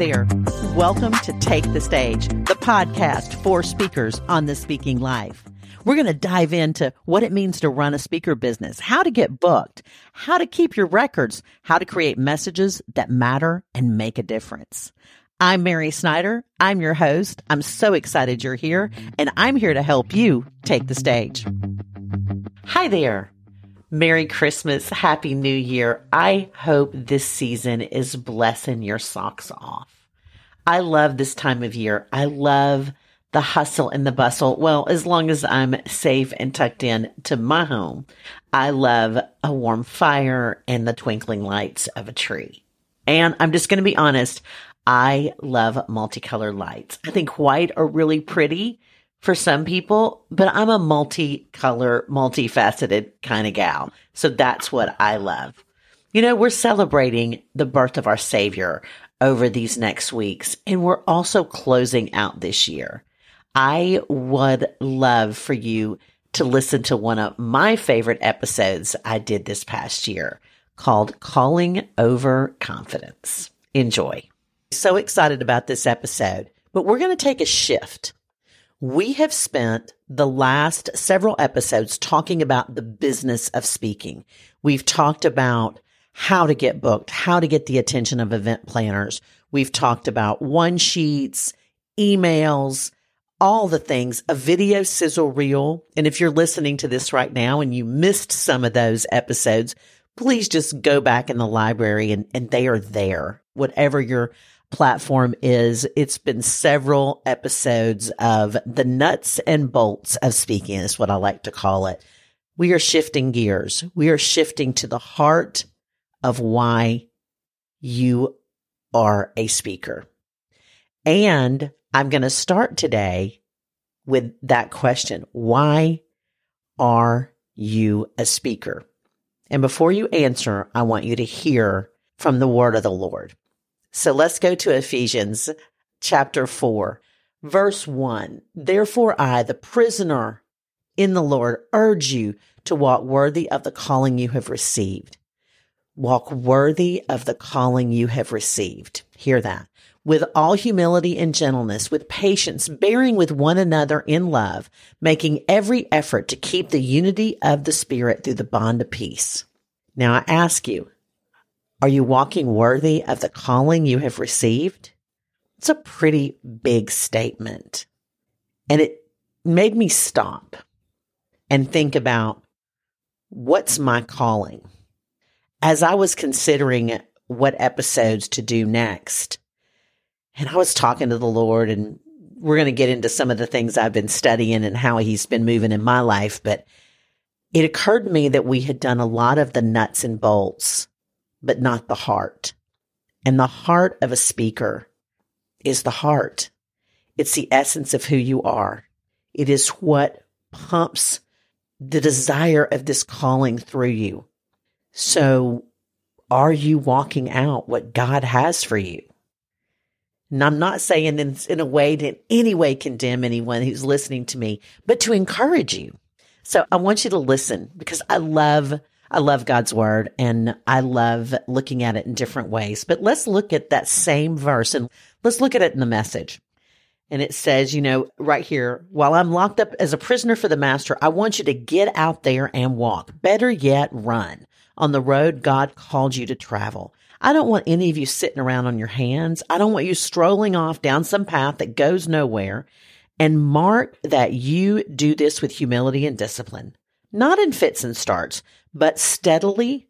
there. Welcome to Take the Stage, the podcast for speakers on the speaking life. We're going to dive into what it means to run a speaker business, how to get booked, how to keep your records, how to create messages that matter and make a difference. I'm Mary Snyder. I'm your host. I'm so excited you're here, and I'm here to help you take the stage. Hi there. Merry Christmas. Happy New Year. I hope this season is blessing your socks off. I love this time of year. I love the hustle and the bustle. Well, as long as I'm safe and tucked in to my home, I love a warm fire and the twinkling lights of a tree. And I'm just going to be honest. I love multicolored lights. I think white are really pretty for some people, but I'm a multicolor, multifaceted kind of gal. So that's what I love. You know, we're celebrating the birth of our Savior over these next weeks, and we're also closing out this year. I would love for you to listen to one of my favorite episodes I did this past year called Calling Over Confidence. Enjoy. So excited about this episode, but we're going to take a shift we have spent the last several episodes talking about the business of speaking. We've talked about how to get booked, how to get the attention of event planners. We've talked about one sheets, emails, all the things, a video sizzle reel. And if you're listening to this right now and you missed some of those episodes, please just go back in the library and, and they are there. Whatever your platform is it's been several episodes of the nuts and bolts of speaking is what I like to call it. We are shifting gears. We are shifting to the heart of why you are a speaker. And I'm going to start today with that question. Why are you a speaker? And before you answer, I want you to hear from the word of the Lord. So let's go to Ephesians chapter 4, verse 1. Therefore, I, the prisoner in the Lord, urge you to walk worthy of the calling you have received. Walk worthy of the calling you have received. Hear that. With all humility and gentleness, with patience, bearing with one another in love, making every effort to keep the unity of the Spirit through the bond of peace. Now I ask you, are you walking worthy of the calling you have received? It's a pretty big statement. And it made me stop and think about what's my calling? As I was considering what episodes to do next, and I was talking to the Lord, and we're going to get into some of the things I've been studying and how He's been moving in my life. But it occurred to me that we had done a lot of the nuts and bolts but not the heart. And the heart of a speaker is the heart. It's the essence of who you are. It is what pumps the desire of this calling through you. So are you walking out what God has for you? And I'm not saying in, in a way to in any way condemn anyone who's listening to me, but to encourage you. So I want you to listen because I love I love God's word and I love looking at it in different ways. But let's look at that same verse and let's look at it in the message. And it says, you know, right here, while I'm locked up as a prisoner for the master, I want you to get out there and walk. Better yet, run on the road God called you to travel. I don't want any of you sitting around on your hands. I don't want you strolling off down some path that goes nowhere. And mark that you do this with humility and discipline, not in fits and starts, but steadily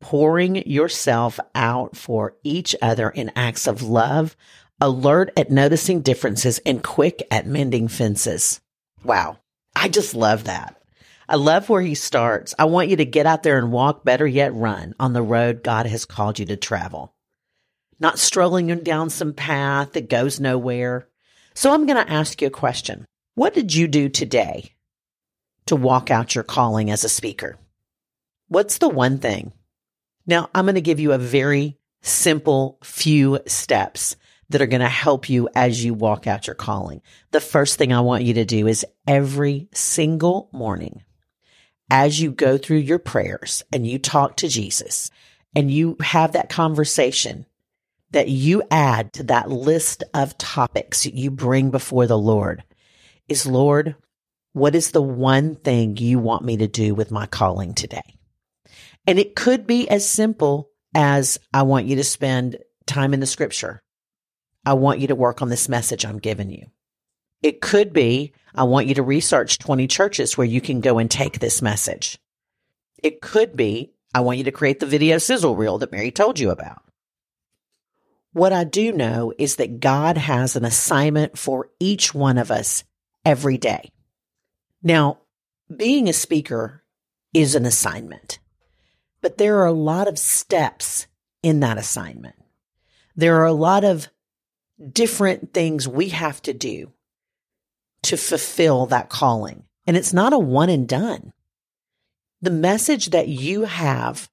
pouring yourself out for each other in acts of love, alert at noticing differences, and quick at mending fences. Wow. I just love that. I love where he starts. I want you to get out there and walk, better yet, run on the road God has called you to travel, not strolling down some path that goes nowhere. So I'm going to ask you a question. What did you do today to walk out your calling as a speaker? What's the one thing? Now, I'm going to give you a very simple few steps that are going to help you as you walk out your calling. The first thing I want you to do is every single morning, as you go through your prayers and you talk to Jesus and you have that conversation, that you add to that list of topics you bring before the Lord is Lord, what is the one thing you want me to do with my calling today? And it could be as simple as I want you to spend time in the scripture. I want you to work on this message I'm giving you. It could be, I want you to research 20 churches where you can go and take this message. It could be, I want you to create the video sizzle reel that Mary told you about. What I do know is that God has an assignment for each one of us every day. Now, being a speaker is an assignment, but there are a lot of steps in that assignment. There are a lot of different things we have to do to fulfill that calling. And it's not a one and done. The message that you have,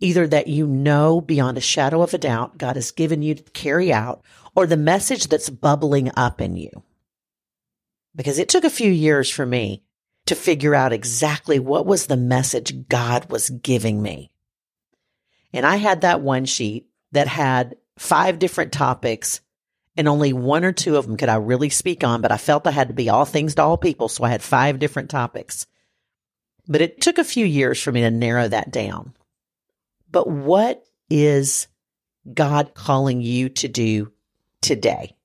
either that you know beyond a shadow of a doubt God has given you to carry out, or the message that's bubbling up in you. Because it took a few years for me to figure out exactly what was the message God was giving me. And I had that one sheet that had five different topics and only one or two of them could I really speak on, but I felt I had to be all things to all people. So I had five different topics. But it took a few years for me to narrow that down. But what is God calling you to do today?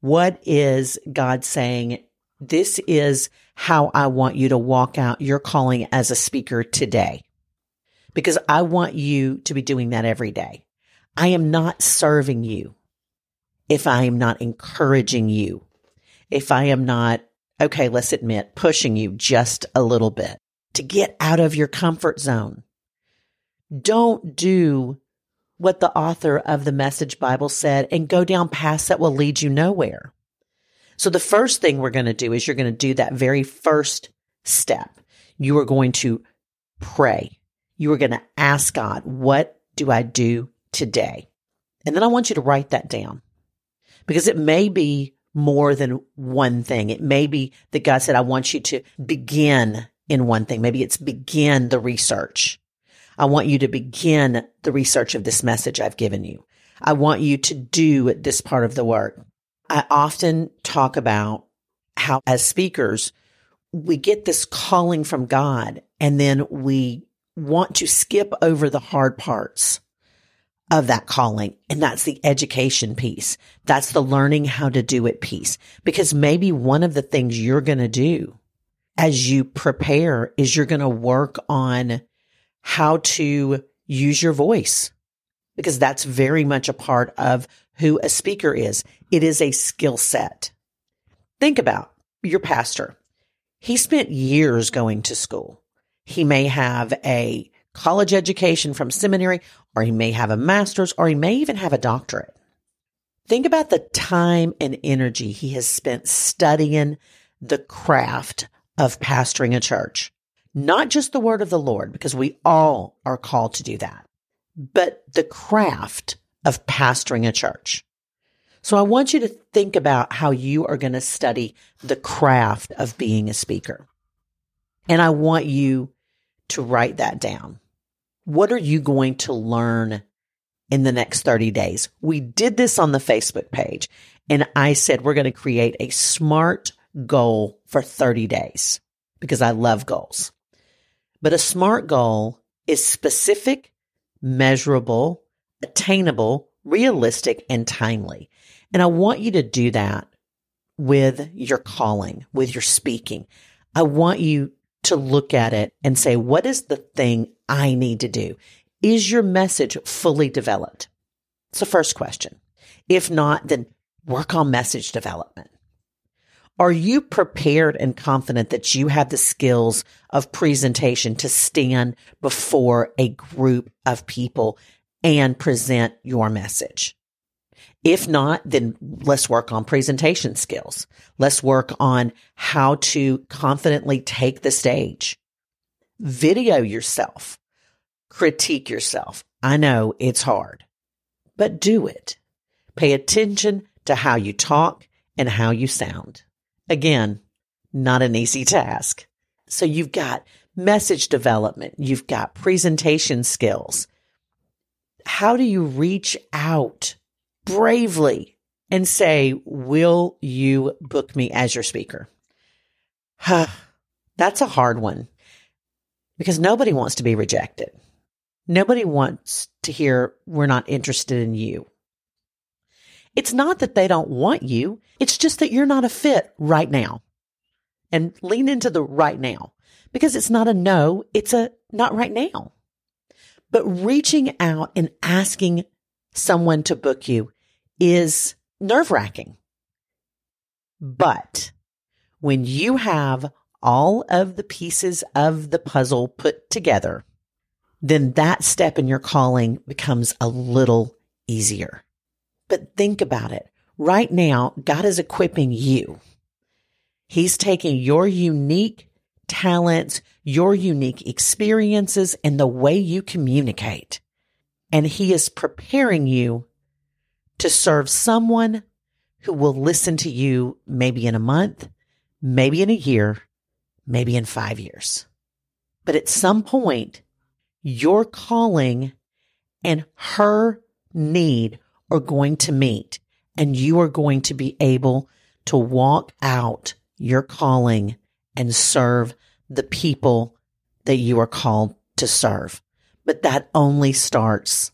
What is God saying? This is how I want you to walk out your calling as a speaker today. Because I want you to be doing that every day. I am not serving you if I am not encouraging you, if I am not, okay, let's admit, pushing you just a little bit to get out of your comfort zone. Don't do what the author of the Message Bible said and go down paths that will lead you nowhere. So the first thing we're going to do is you're going to do that very first step. You are going to pray. You are going to ask God, what do I do today? And then I want you to write that down because it may be more than one thing. It may be that God said, I want you to begin in one thing. Maybe it's begin the research. I want you to begin the research of this message I've given you. I want you to do this part of the work. I often talk about how as speakers, we get this calling from God and then we want to skip over the hard parts of that calling. And that's the education piece. That's the learning how to do it piece. Because maybe one of the things you're going to do as you prepare is you're going to work on how to use your voice because that's very much a part of who a speaker is. It is a skill set. Think about your pastor. He spent years going to school. He may have a college education from seminary, or he may have a master's, or he may even have a doctorate. Think about the time and energy he has spent studying the craft of pastoring a church. Not just the word of the Lord, because we all are called to do that, but the craft of pastoring a church. So I want you to think about how you are going to study the craft of being a speaker. And I want you to write that down. What are you going to learn in the next 30 days? We did this on the Facebook page and I said, we're going to create a smart goal for 30 days because I love goals. But a smart goal is specific, measurable, attainable, realistic, and timely. And I want you to do that with your calling, with your speaking. I want you to look at it and say, what is the thing I need to do? Is your message fully developed? It's the first question. If not, then work on message development. Are you prepared and confident that you have the skills of presentation to stand before a group of people and present your message? If not, then let's work on presentation skills. Let's work on how to confidently take the stage. Video yourself. Critique yourself. I know it's hard, but do it. Pay attention to how you talk and how you sound. Again, not an easy task. So you've got message development. You've got presentation skills. How do you reach out bravely and say, Will you book me as your speaker? That's a hard one because nobody wants to be rejected. Nobody wants to hear, We're not interested in you. It's not that they don't want you. It's just that you're not a fit right now. And lean into the right now because it's not a no. It's a not right now. But reaching out and asking someone to book you is nerve wracking. But when you have all of the pieces of the puzzle put together, then that step in your calling becomes a little easier. But think about it. Right now, God is equipping you. He's taking your unique talents, your unique experiences, and the way you communicate. And He is preparing you to serve someone who will listen to you maybe in a month, maybe in a year, maybe in five years. But at some point, your calling and her need are going to meet and you are going to be able to walk out your calling and serve the people that you are called to serve. But that only starts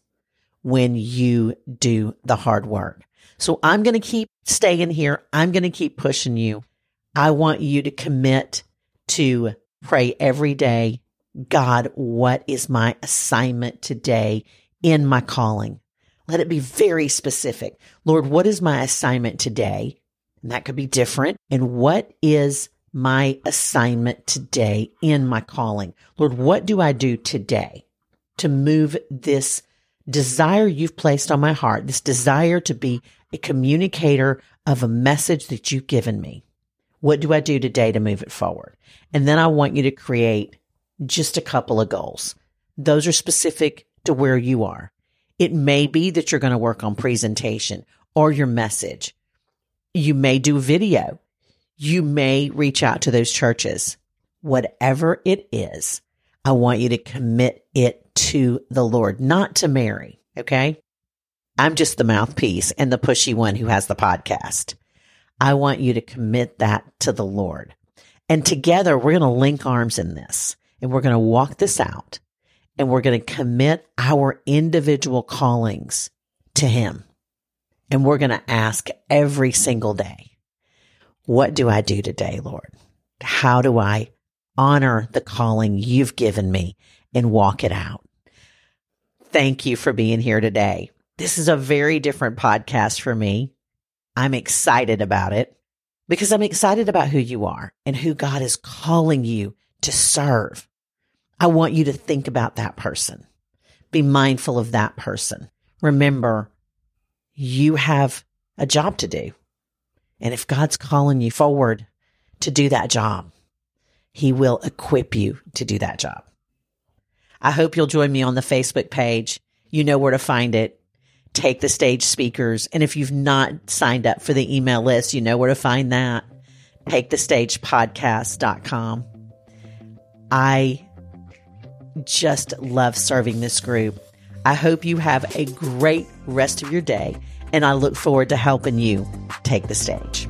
when you do the hard work. So I'm going to keep staying here. I'm going to keep pushing you. I want you to commit to pray every day. God, what is my assignment today in my calling? Let it be very specific. Lord, what is my assignment today? And that could be different. And what is my assignment today in my calling? Lord, what do I do today to move this desire you've placed on my heart, this desire to be a communicator of a message that you've given me. What do I do today to move it forward? And then I want you to create just a couple of goals. Those are specific to where you are. It may be that you're going to work on presentation or your message. You may do video. You may reach out to those churches. Whatever it is, I want you to commit it to the Lord, not to Mary. Okay. I'm just the mouthpiece and the pushy one who has the podcast. I want you to commit that to the Lord. And together we're going to link arms in this and we're going to walk this out and we're going to commit our individual callings to Him. And we're going to ask every single day, what do I do today, Lord? How do I honor the calling you've given me and walk it out. Thank you for being here today. This is a very different podcast for me. I'm excited about it because I'm excited about who you are and who God is calling you to serve. I want you to think about that person. Be mindful of that person. Remember, you have a job to do. And if God's calling you forward to do that job, he will equip you to do that job. I hope you'll join me on the Facebook page. You know where to find it. Take the stage speakers. And if you've not signed up for the email list, you know where to find that. Take the stage podcast.com. I just love serving this group. I hope you have a great rest of your day, and I look forward to helping you take the stage.